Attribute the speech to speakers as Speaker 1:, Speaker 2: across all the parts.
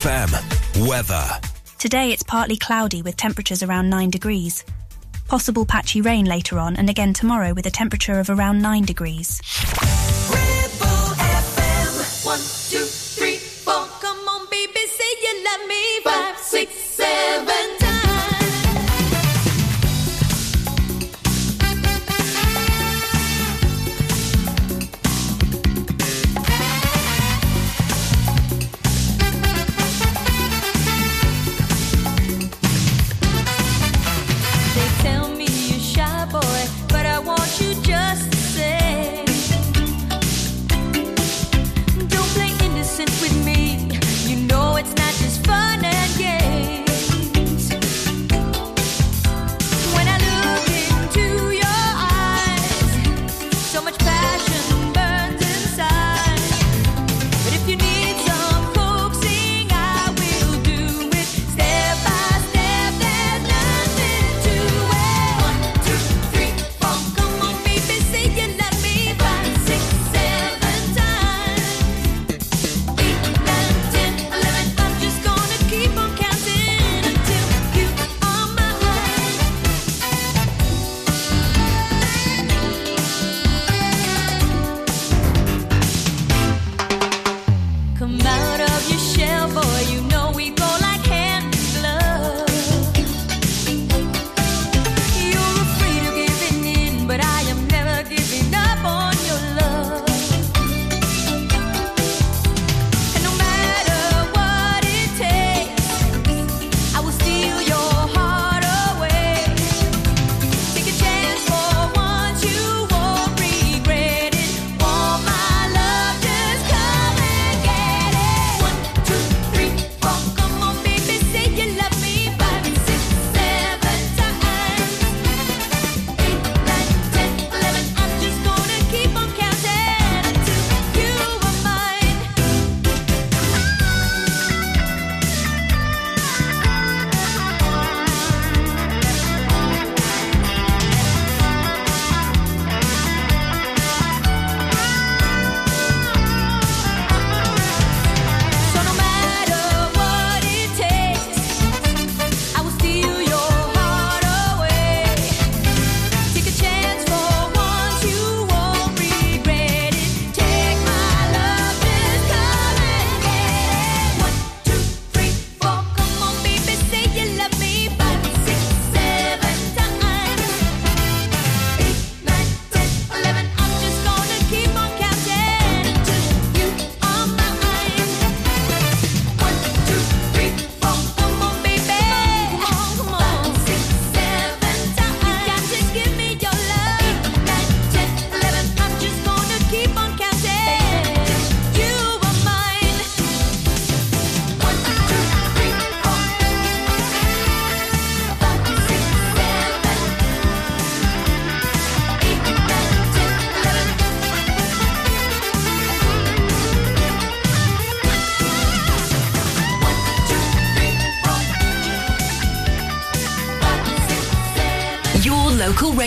Speaker 1: FM Weather.
Speaker 2: Today it's partly cloudy with temperatures around 9 degrees. Possible patchy rain later on and again tomorrow with a temperature of around 9 degrees.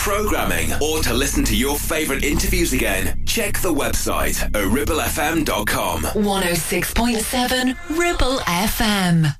Speaker 3: programming, or to listen to your favourite interviews again, check the website, oribblefm.com.
Speaker 4: 106.7 Ribble FM.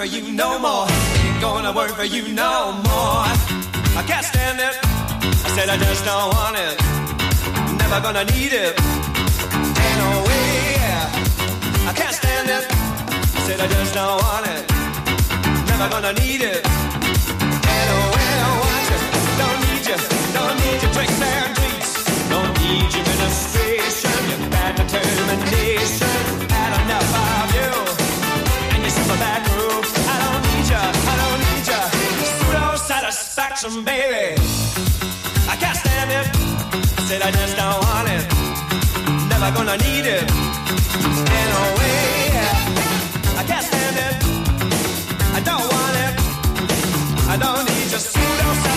Speaker 5: for you
Speaker 6: no more. Ain't gonna work for you no more. I can't stand it. I said I just don't want it. Never gonna need it. Ain't no way. I can't stand it. I said I just don't want it. Never gonna need it. Ain't no way I want you. Don't need you. Don't need your tricks and treats. Don't need your ministration. Your bad determination. Some baby. I can't stand it. I said I just don't want it. Never gonna need it. In oh, away! I can't stand it. I don't want it. I don't need your pseudo.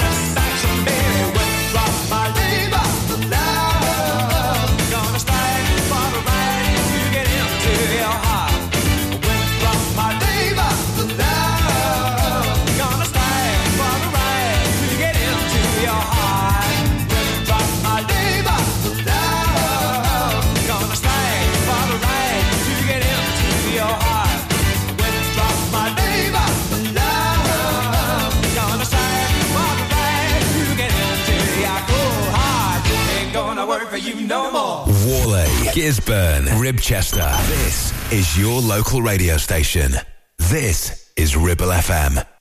Speaker 1: Gisburn, Ribchester. This is your local radio station. This is Ribble FM.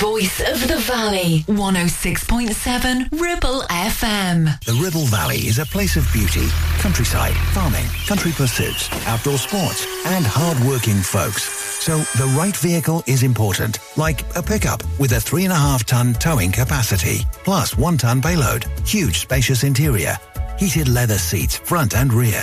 Speaker 4: Voice of the valley. 106.7 Ribble FM.
Speaker 7: The Ribble Valley is a place of beauty, countryside, farming, country pursuits, outdoor sports, and hard-working folks. So the right vehicle is important, like a pickup with a three and a half ton towing capacity, plus one ton payload, huge spacious interior, heated leather seats front and rear,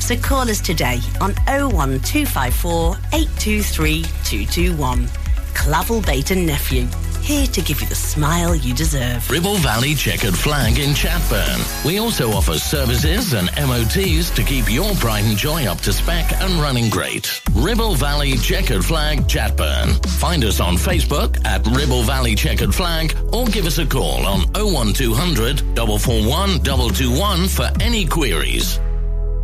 Speaker 8: So call us today on 01254 823 221. Clavel Bait and Nephew, here to give you the smile you deserve.
Speaker 9: Ribble Valley Checkered Flag in Chatburn. We also offer services and MOTs to keep your pride and joy up to spec and running great. Ribble Valley Checkered Flag Chatburn. Find us on Facebook at Ribble Valley Checkered Flag or give us a call on 01200 441 221 for any queries.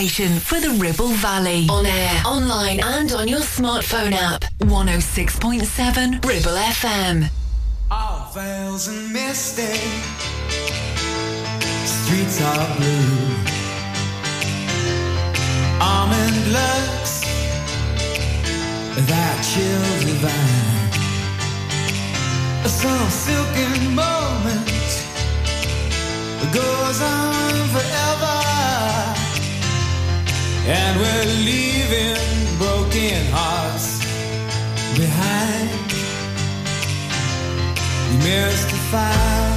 Speaker 10: station for the Ribble Valley. On air, online, and on your smartphone app. 106.7 Ribble FM.
Speaker 6: All veils and misty. Streets are blue. Almond looks that chill divine. Some silken moment goes on forever. And we're leaving broken hearts behind. You mystify,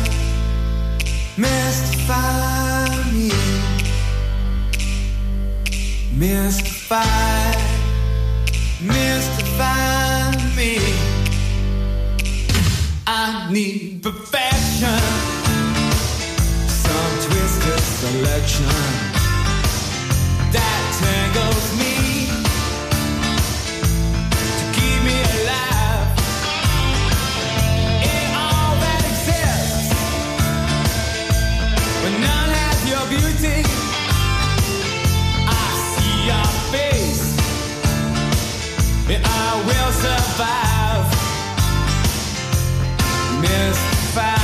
Speaker 6: mystify me. Mystify, mystify me. I need perfection, some twisted selection. survive. Mystify,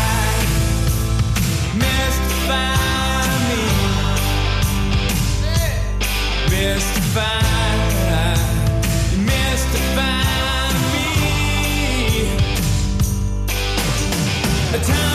Speaker 6: mystify me. Mystify, mystify me. A time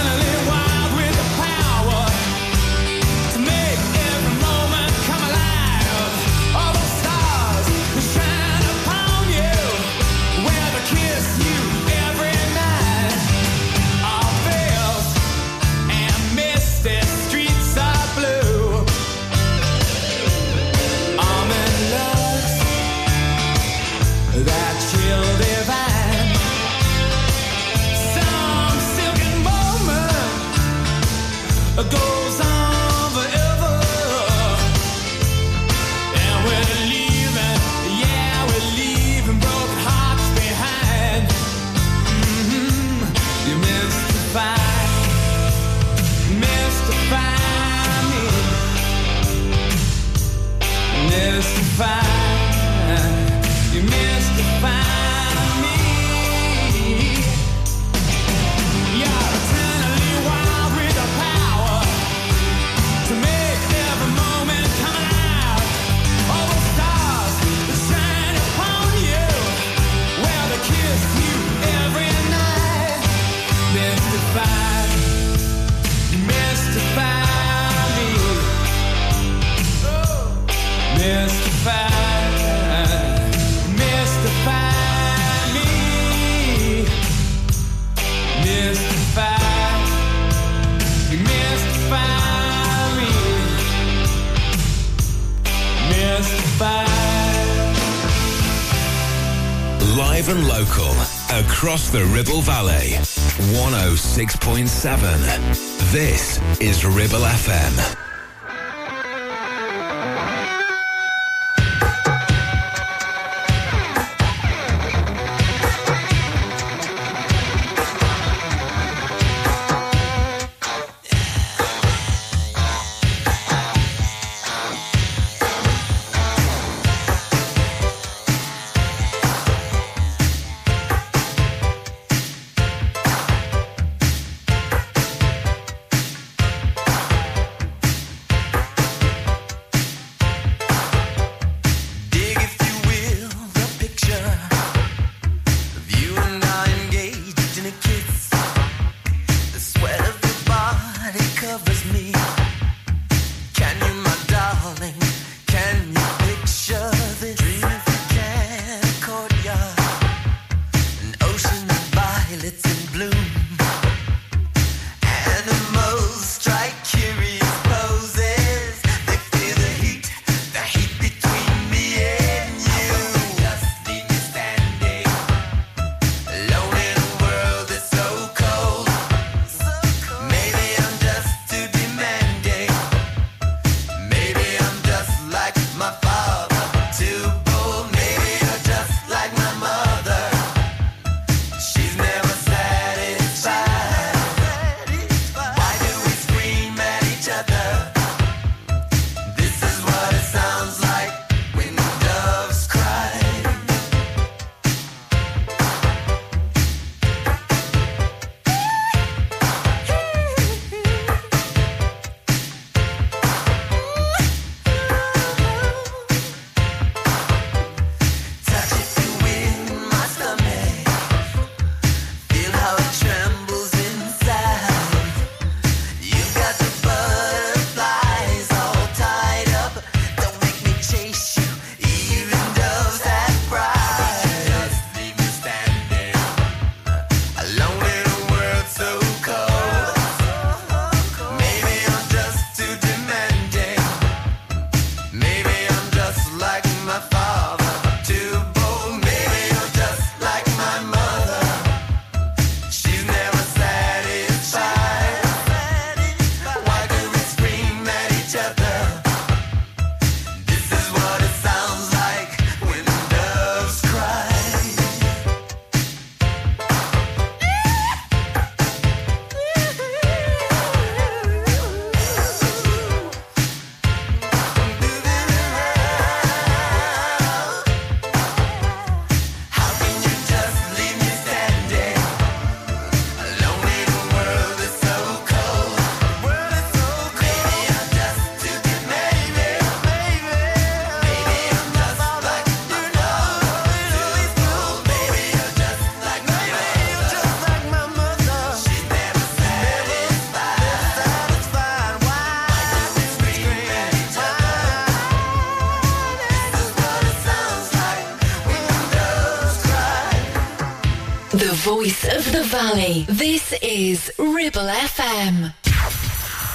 Speaker 10: voice of the valley. This is Ribble FM.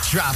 Speaker 1: Drop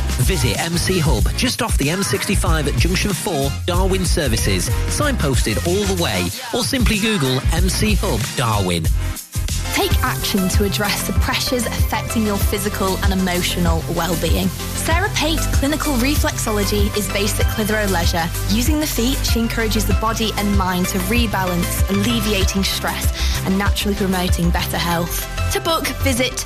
Speaker 11: Visit MC Hub just off the M65 at Junction 4, Darwin Services, signposted all the way, or simply Google MC Hub Darwin.
Speaker 12: Take action to address the pressures affecting your physical and emotional well-being. Sarah Pate Clinical Reflexology is based at Clitheroe Leisure. Using the feet, she encourages the body and mind to rebalance, alleviating stress and naturally promoting better health. To book, visit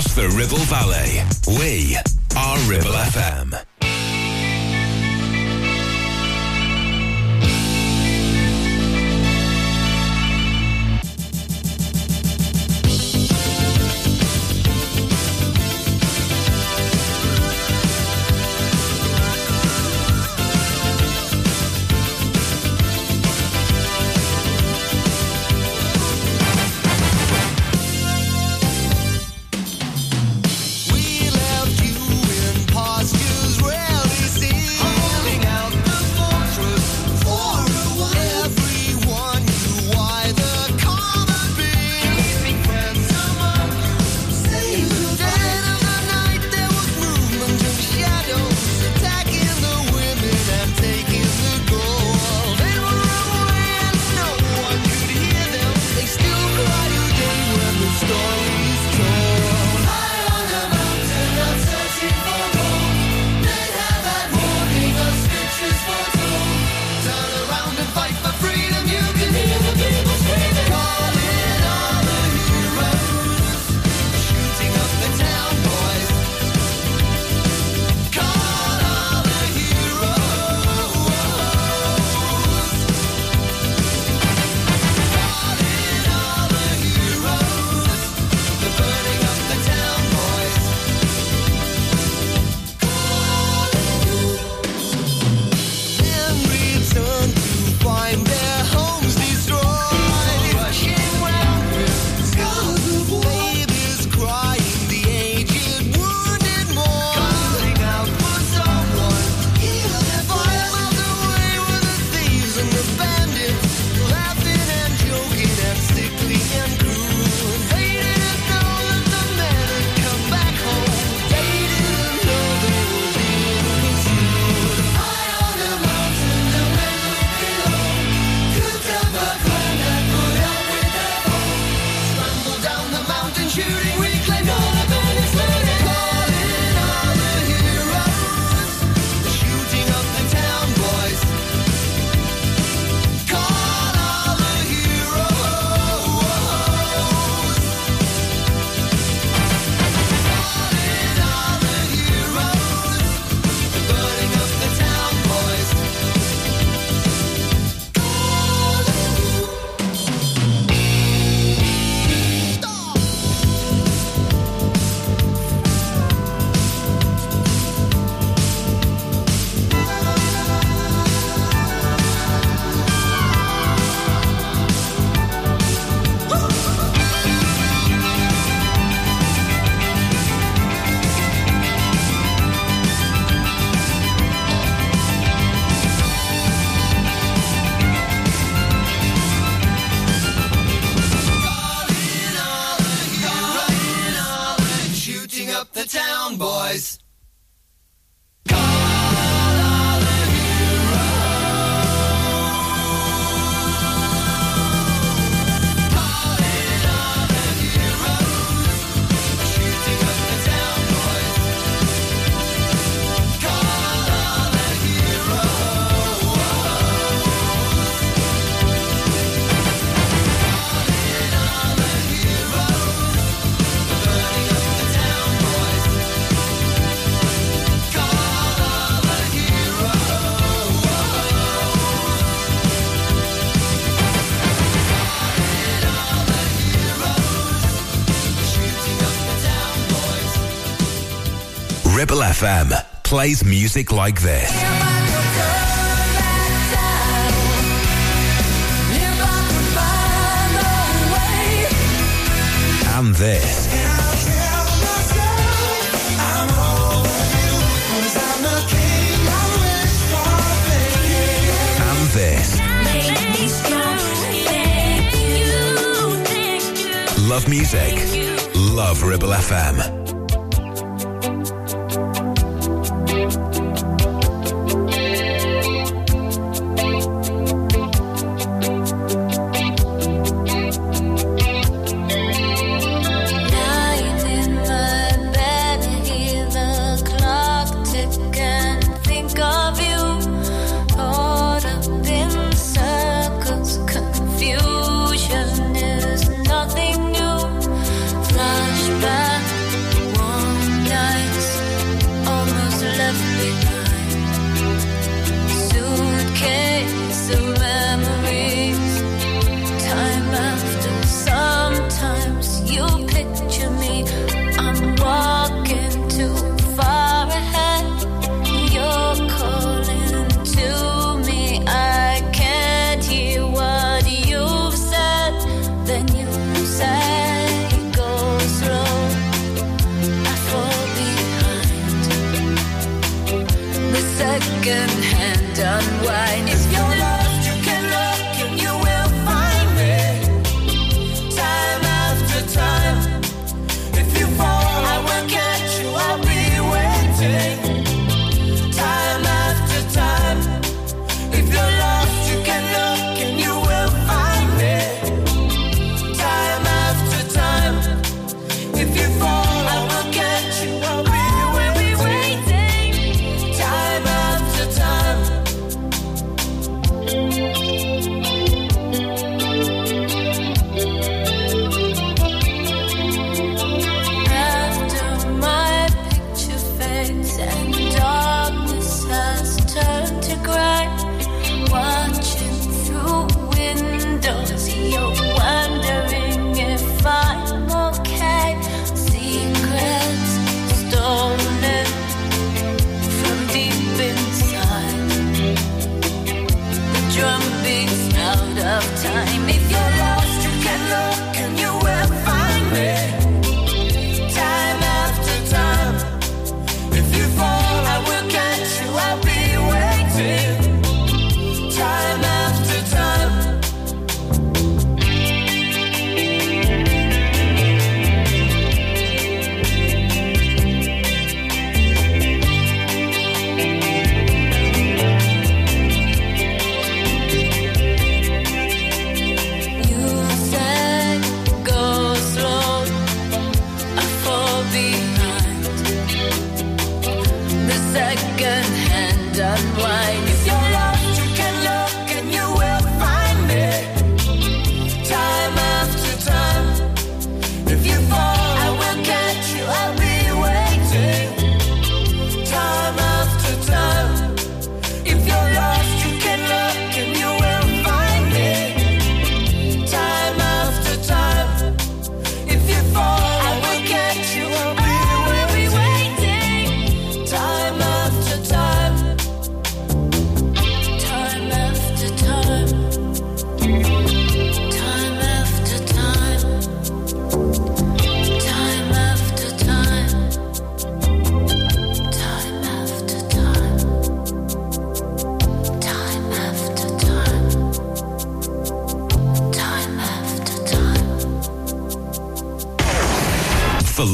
Speaker 1: across the Ribble Valley. We Ribble FM plays music like this. And this. And this. Love music. Love Ribble FM.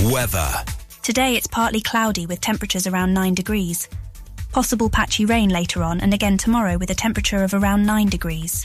Speaker 13: Weather.
Speaker 14: Today it's partly cloudy with temperatures around 9 degrees. Possible patchy rain later on and again tomorrow with a temperature of around 9 degrees.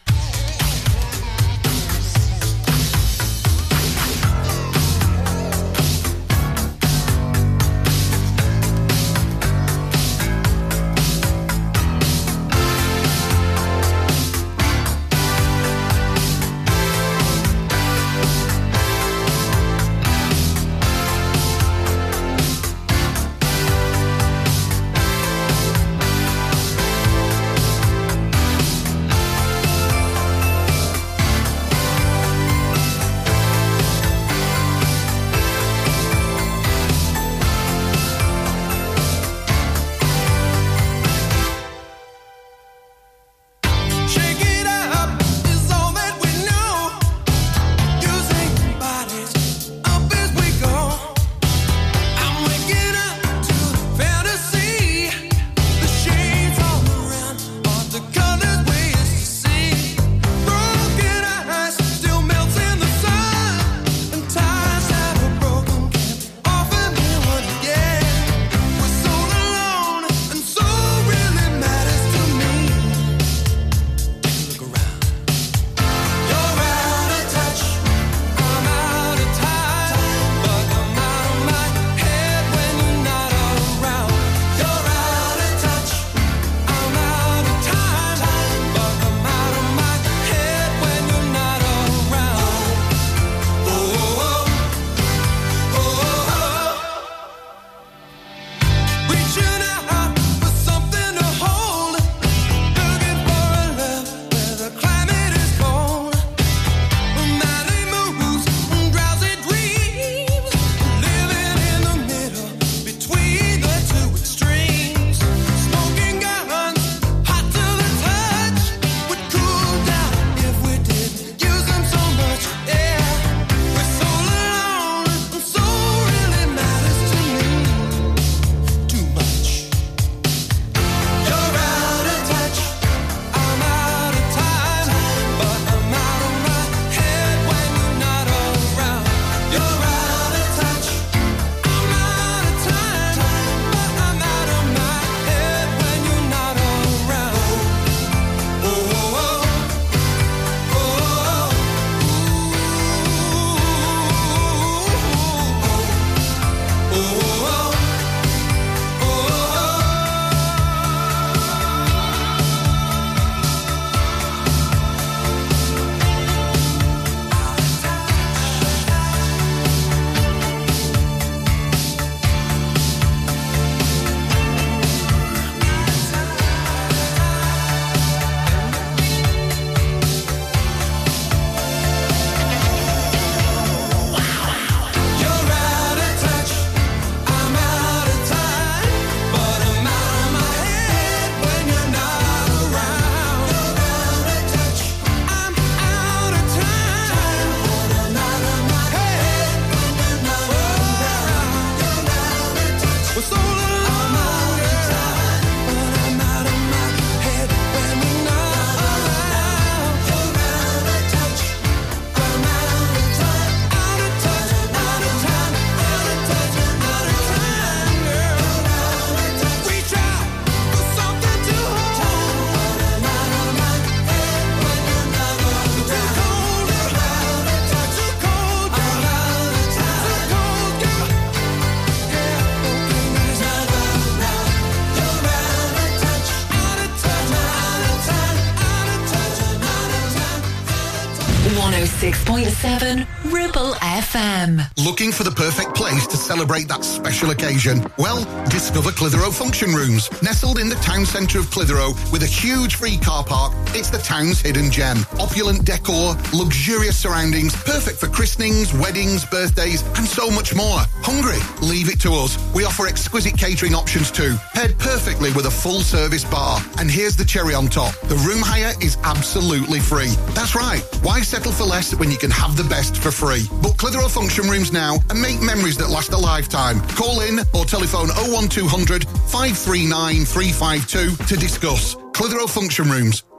Speaker 15: Celebrate that special occasion? Well, discover Clitheroe Function Rooms. Nestled in the town centre of Clitheroe with a huge free car park, it's the town's hidden gem. Opulent decor, luxurious surroundings, perfect for christenings, weddings, birthdays, and so much more. Hungry? Leave it to us. We offer exquisite catering options too, paired perfectly with a full service bar. And here's the cherry on top. The room hire is absolutely free. That's right. Why settle for less when you can have the best for free? Book Clitheroe Function Rooms now and make memories that last a lifetime. Call in or telephone 01200 539 352 to discuss. Clitheroe Function Rooms,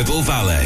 Speaker 16: Ribble Valley.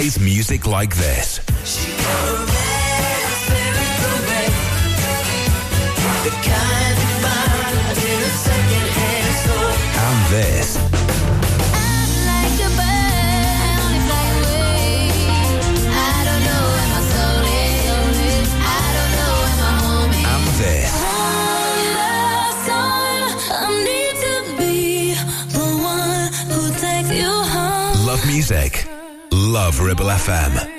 Speaker 16: Plays music like this.
Speaker 17: Love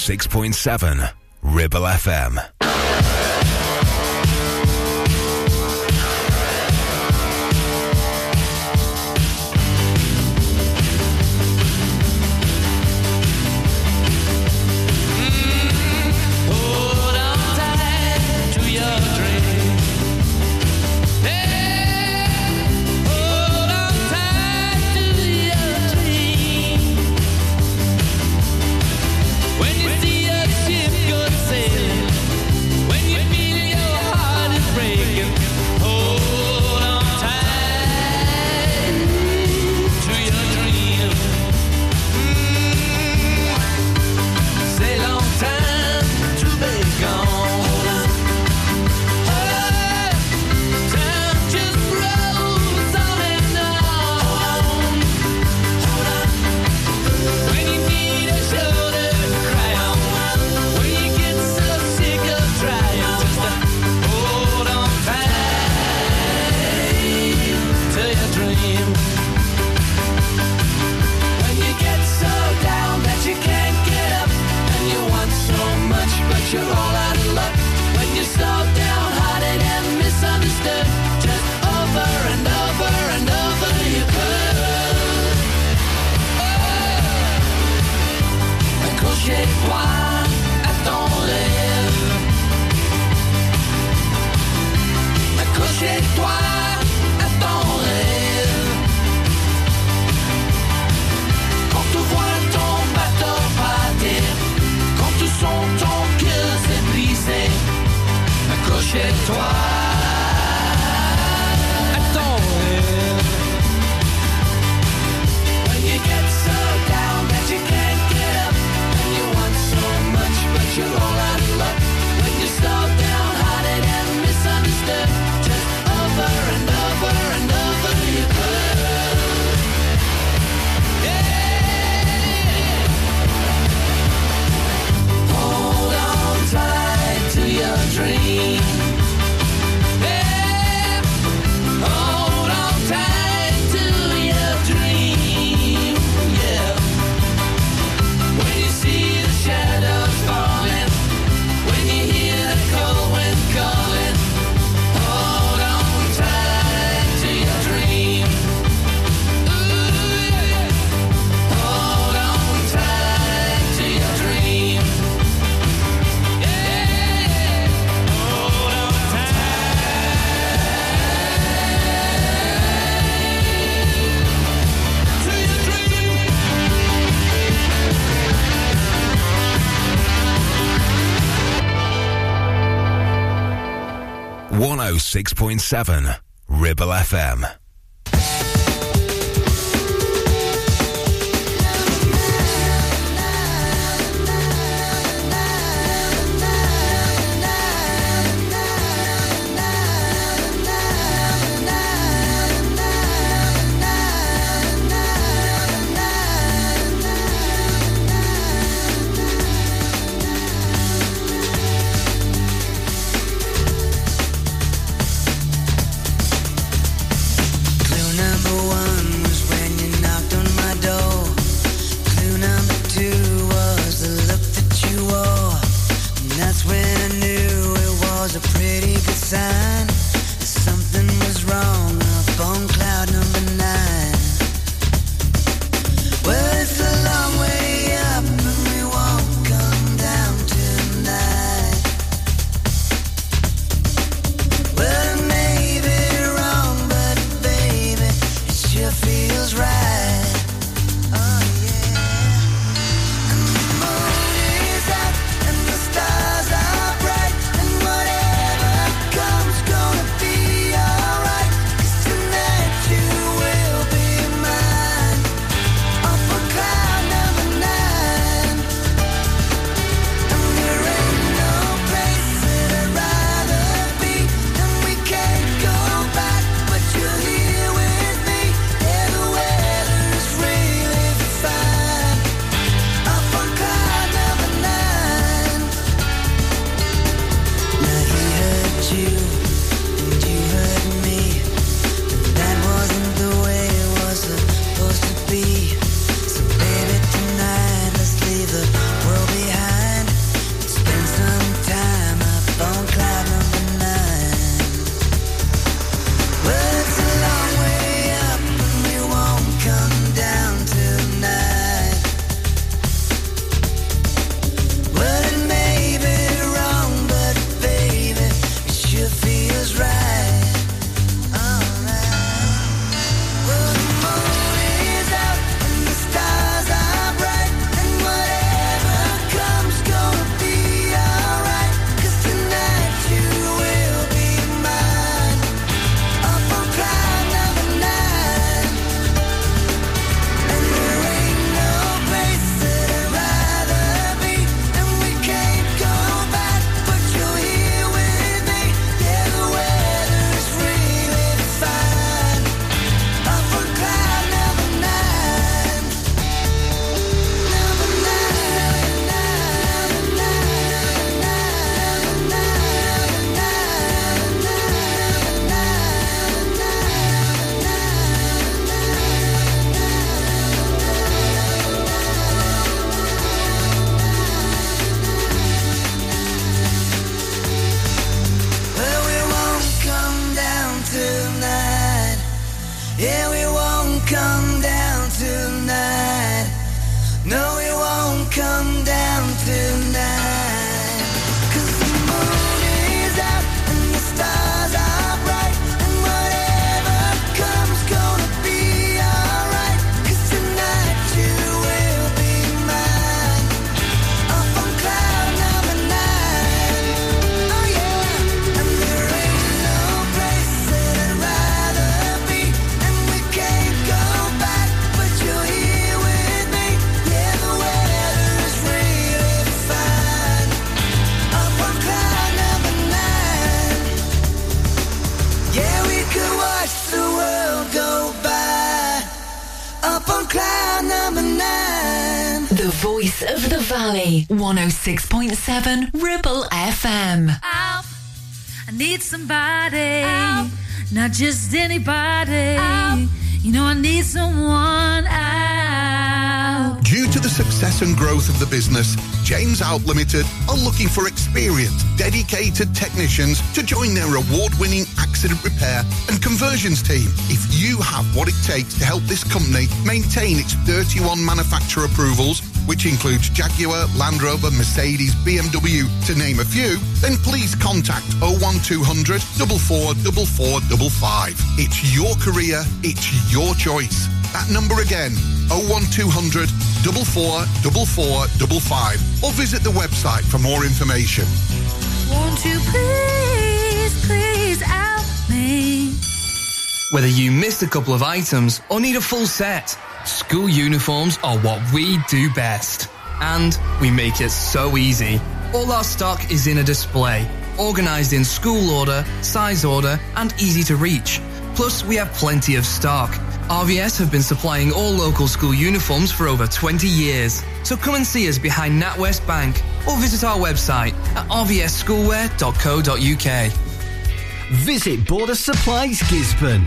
Speaker 17: 106.7 Ribble FM.
Speaker 1: 101.7 Ribble FM.
Speaker 4: 106.7 Ribble FM.
Speaker 18: I need somebody. Not just anybody. You know, I need someone. Out.
Speaker 15: Due to the success and growth of the business, James Out Limited are looking for experienced, dedicated technicians to join their award-winning accident repair and conversions team. If you have what it takes to help this company maintain its 31 manufacturer approvals which includes Jaguar, Land Rover, Mercedes, BMW, to name a few, then please contact 01200 444455. It's your career, it's your choice. That number again, 01200 444455, or visit the website for more information.
Speaker 18: Won't you please, please help me?
Speaker 19: Whether you missed a couple of items or need a full set, school uniforms are what we do best. And we make it so easy. All our stock is in a display, organized in school order, size order, and easy to reach. Plus, we have plenty of stock. RVS have been supplying all local school uniforms for over 20 years. So come and see us behind NatWest Bank or visit our website at rvsschoolwear.co.uk.
Speaker 20: Visit Border Supplies Gisburn.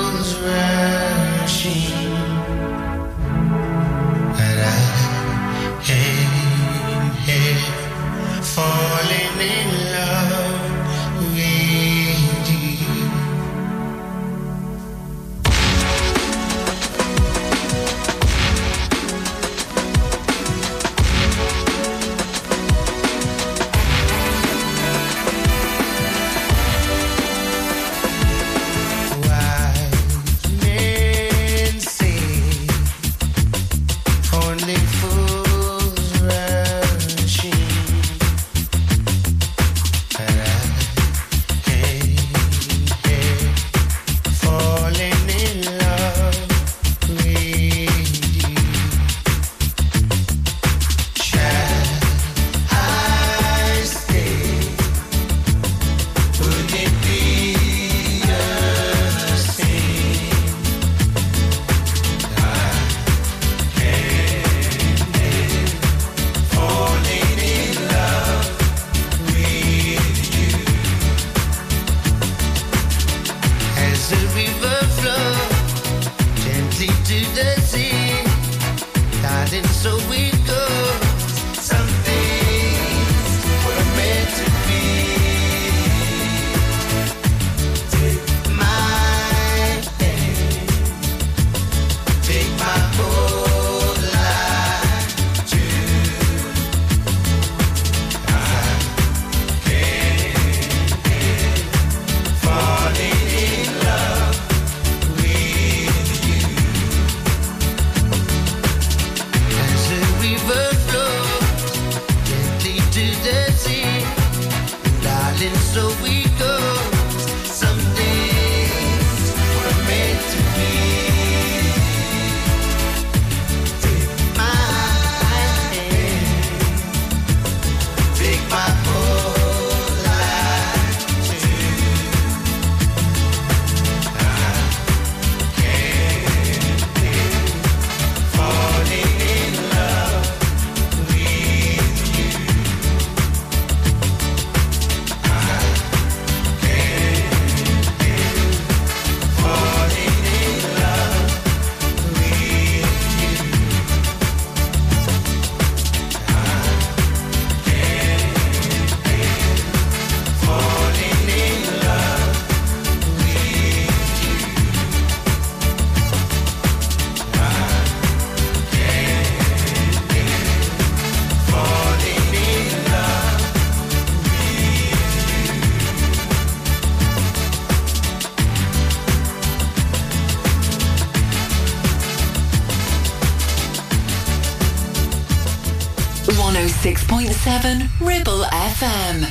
Speaker 1: falling in love
Speaker 10: FM.